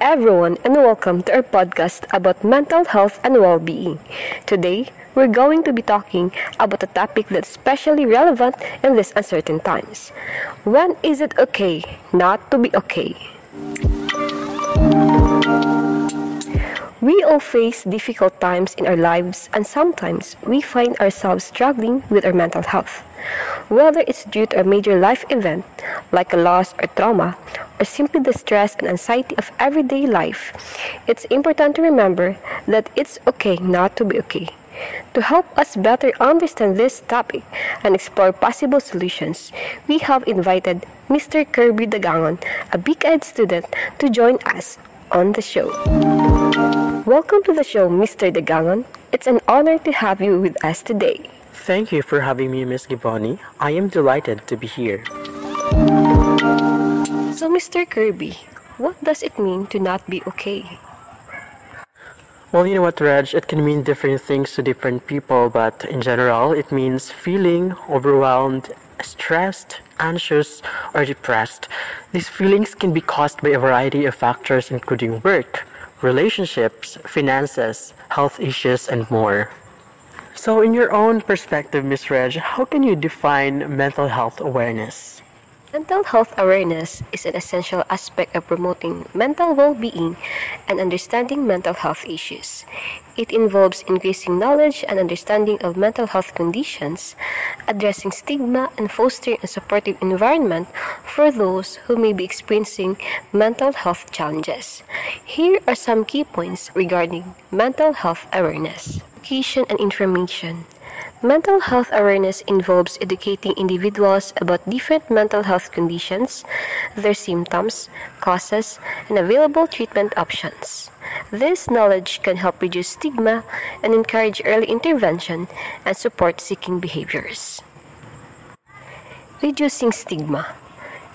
everyone, and welcome to our podcast about mental health and well being. Today, we're going to be talking about a topic that's especially relevant in these uncertain times. When is it okay not to be okay? All face difficult times in our lives, and sometimes we find ourselves struggling with our mental health. Whether it's due to a major life event, like a loss or trauma, or simply the stress and anxiety of everyday life, it's important to remember that it's okay not to be okay. To help us better understand this topic and explore possible solutions, we have invited Mr. Kirby Dagangon, a Big Ed student, to join us on the show. Welcome to the show, Mr. Dagangon. It's an honor to have you with us today. Thank you for having me, Miss Givoni. I am delighted to be here. So, Mr. Kirby, what does it mean to not be okay? Well, you know what, Reg? It can mean different things to different people, but in general, it means feeling overwhelmed, stressed, anxious, or depressed. These feelings can be caused by a variety of factors, including work, relationships, finances, health issues, and more. So, in your own perspective, Miss Reg, how can you define mental health awareness? Mental health awareness is an essential aspect of promoting mental well being and understanding mental health issues. It involves increasing knowledge and understanding of mental health conditions, addressing stigma, and fostering a supportive environment for those who may be experiencing mental health challenges. Here are some key points regarding mental health awareness education and information. Mental health awareness involves educating individuals about different mental health conditions, their symptoms, causes, and available treatment options. This knowledge can help reduce stigma and encourage early intervention and support seeking behaviors. Reducing stigma.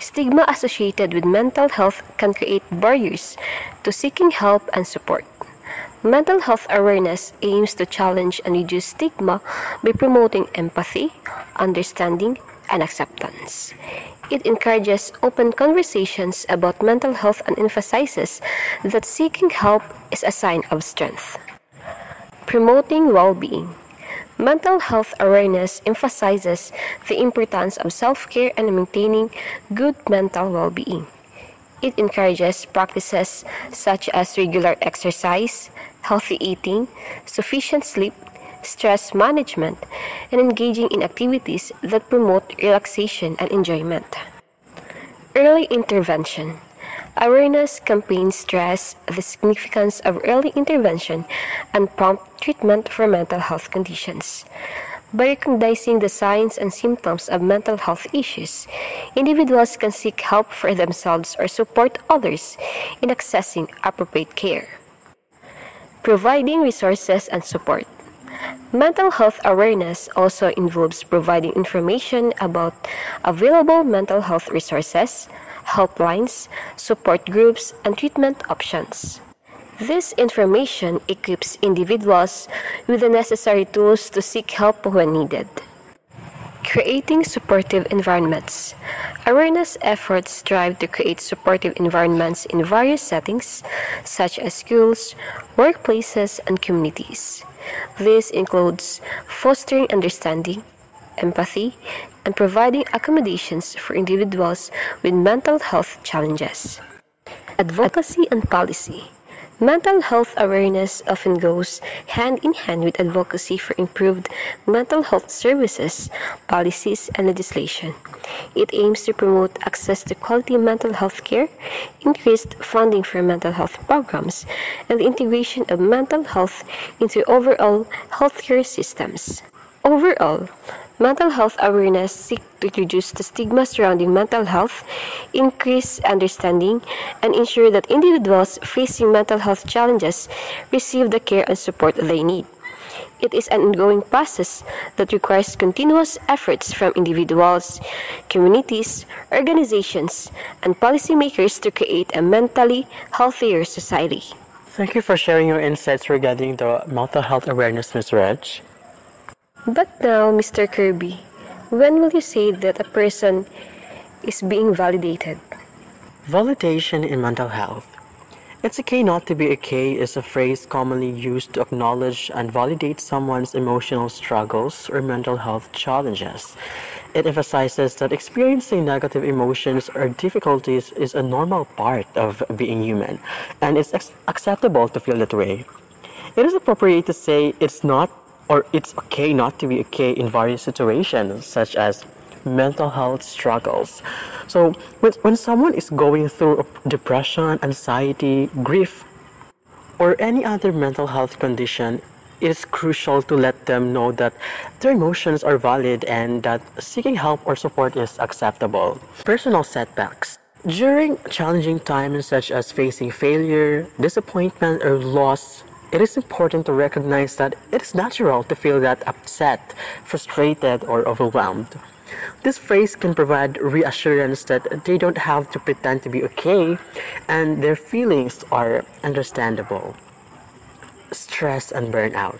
Stigma associated with mental health can create barriers to seeking help and support. Mental health awareness aims to challenge and reduce stigma by promoting empathy, understanding, and acceptance. It encourages open conversations about mental health and emphasizes that seeking help is a sign of strength. Promoting well being. Mental health awareness emphasizes the importance of self care and maintaining good mental well being. It encourages practices such as regular exercise, healthy eating, sufficient sleep, stress management, and engaging in activities that promote relaxation and enjoyment. Early intervention. Awareness campaigns stress the significance of early intervention and prompt treatment for mental health conditions. By recognizing the signs and symptoms of mental health issues, individuals can seek help for themselves or support others in accessing appropriate care providing resources and support. Mental health awareness also involves providing information about available mental health resources, helplines, support groups, and treatment options. This information equips individuals with the necessary tools to seek help when needed. Creating supportive environments. Awareness efforts strive to create supportive environments in various settings, such as schools, workplaces, and communities. This includes fostering understanding, empathy, and providing accommodations for individuals with mental health challenges. Advocacy and policy. Mental health awareness often goes hand in hand with advocacy for improved mental health services, policies, and legislation. It aims to promote access to quality mental health care, increased funding for mental health programs, and the integration of mental health into overall healthcare systems. Overall, mental health awareness seeks to reduce the stigma surrounding mental health, increase understanding, and ensure that individuals facing mental health challenges receive the care and support they need. It is an ongoing process that requires continuous efforts from individuals, communities, organizations, and policymakers to create a mentally healthier society. Thank you for sharing your insights regarding the mental health awareness, Ms. Reg. But now, Mr. Kirby, when will you say that a person is being validated? Validation in mental health. It's okay not to be okay is a phrase commonly used to acknowledge and validate someone's emotional struggles or mental health challenges. It emphasizes that experiencing negative emotions or difficulties is a normal part of being human, and it's acceptable to feel that way. It is appropriate to say it's not or it's okay not to be okay in various situations, such as mental health struggles. So, when, when someone is going through depression, anxiety, grief, or any other mental health condition, it is crucial to let them know that their emotions are valid and that seeking help or support is acceptable. Personal setbacks. During challenging times such as facing failure, disappointment, or loss, it is important to recognize that it is natural to feel that upset, frustrated, or overwhelmed. This phrase can provide reassurance that they don't have to pretend to be okay and their feelings are understandable. Stress and burnout.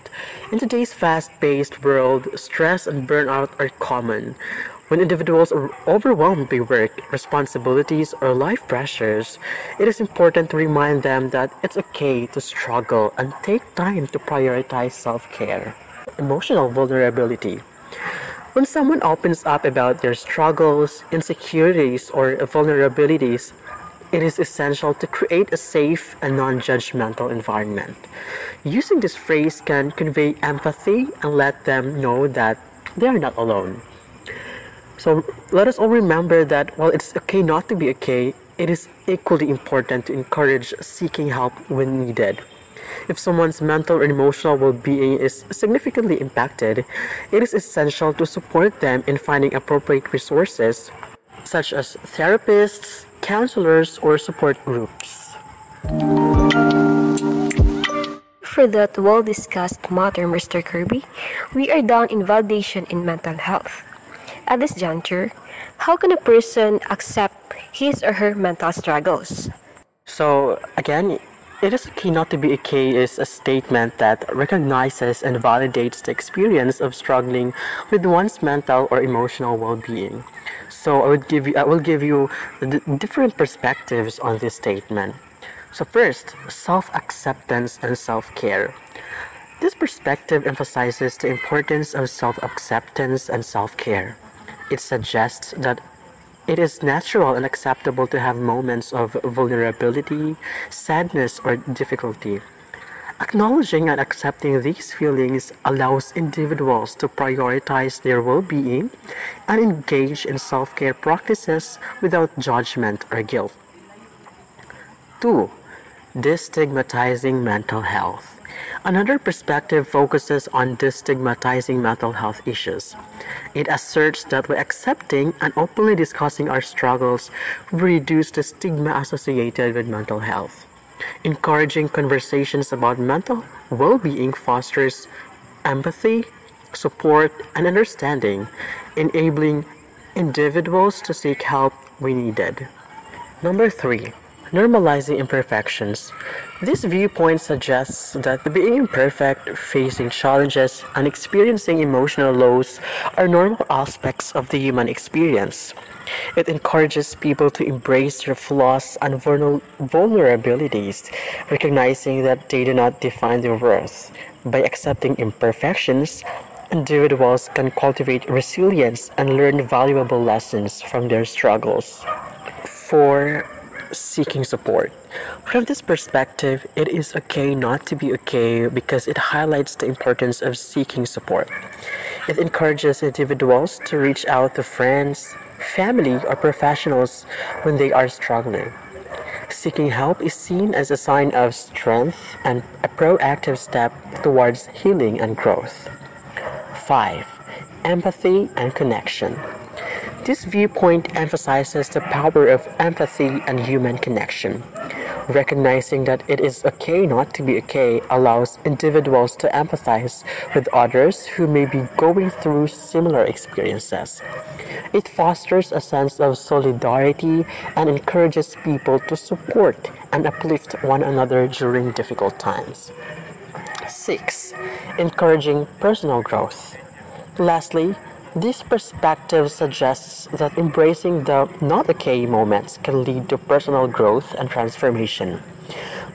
In today's fast paced world, stress and burnout are common. When individuals are overwhelmed by work, responsibilities, or life pressures, it is important to remind them that it's okay to struggle and take time to prioritize self care. Emotional vulnerability. When someone opens up about their struggles, insecurities, or vulnerabilities, it is essential to create a safe and non judgmental environment. Using this phrase can convey empathy and let them know that they are not alone. So let us all remember that while it's okay not to be okay, it is equally important to encourage seeking help when needed. If someone's mental and emotional well being is significantly impacted, it is essential to support them in finding appropriate resources, such as therapists, counselors, or support groups. For that well discussed matter, Mr. Kirby, we are done in validation in mental health. At this juncture, how can a person accept his or her mental struggles? So, again, it is key not to be okay is a statement that recognizes and validates the experience of struggling with one's mental or emotional well-being. So I would give you I will give you different perspectives on this statement. So first, self-acceptance and self-care. This perspective emphasizes the importance of self-acceptance and self-care. It suggests that it is natural and acceptable to have moments of vulnerability, sadness, or difficulty. Acknowledging and accepting these feelings allows individuals to prioritize their well being and engage in self care practices without judgment or guilt. 2. Destigmatizing mental health. Another perspective focuses on destigmatizing mental health issues. It asserts that by accepting and openly discussing our struggles, we reduce the stigma associated with mental health. Encouraging conversations about mental well being fosters empathy, support, and understanding, enabling individuals to seek help when needed. Number three, normalizing imperfections. This viewpoint suggests that being imperfect, facing challenges, and experiencing emotional lows are normal aspects of the human experience. It encourages people to embrace their flaws and vulnerabilities, recognizing that they do not define their worth. By accepting imperfections, individuals can cultivate resilience and learn valuable lessons from their struggles. 4 seeking support. From this perspective, it is okay not to be okay because it highlights the importance of seeking support. It encourages individuals to reach out to friends, family, or professionals when they are struggling. Seeking help is seen as a sign of strength and a proactive step towards healing and growth. 5. Empathy and connection. This viewpoint emphasizes the power of empathy and human connection. Recognizing that it is okay not to be okay allows individuals to empathize with others who may be going through similar experiences. It fosters a sense of solidarity and encourages people to support and uplift one another during difficult times. 6. Encouraging personal growth. Lastly, this perspective suggests that embracing the not okay moments can lead to personal growth and transformation.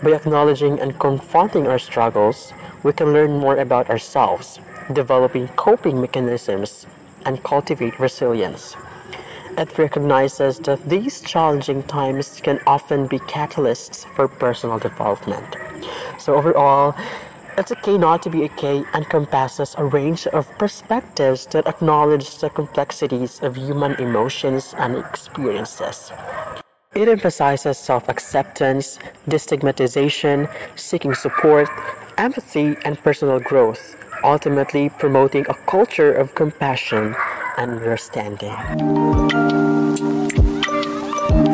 By acknowledging and confronting our struggles, we can learn more about ourselves, developing coping mechanisms, and cultivate resilience. It recognizes that these challenging times can often be catalysts for personal development. So, overall, it's okay not to be okay encompasses a range of perspectives that acknowledge the complexities of human emotions and experiences. It emphasizes self acceptance, destigmatization, seeking support, empathy, and personal growth, ultimately promoting a culture of compassion and understanding.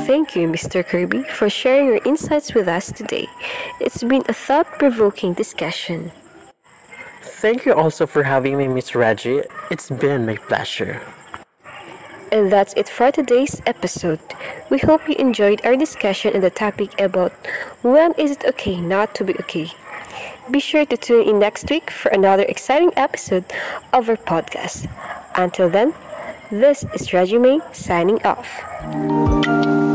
Thank you, Mr. Kirby, for sharing your insights with us today. It's been a thought provoking discussion. Thank you also for having me, Miss Reggie. It's been my pleasure. And that's it for today's episode. We hope you enjoyed our discussion on the topic about when is it okay not to be okay. Be sure to tune in next week for another exciting episode of our podcast. Until then, this is Reggie May signing off.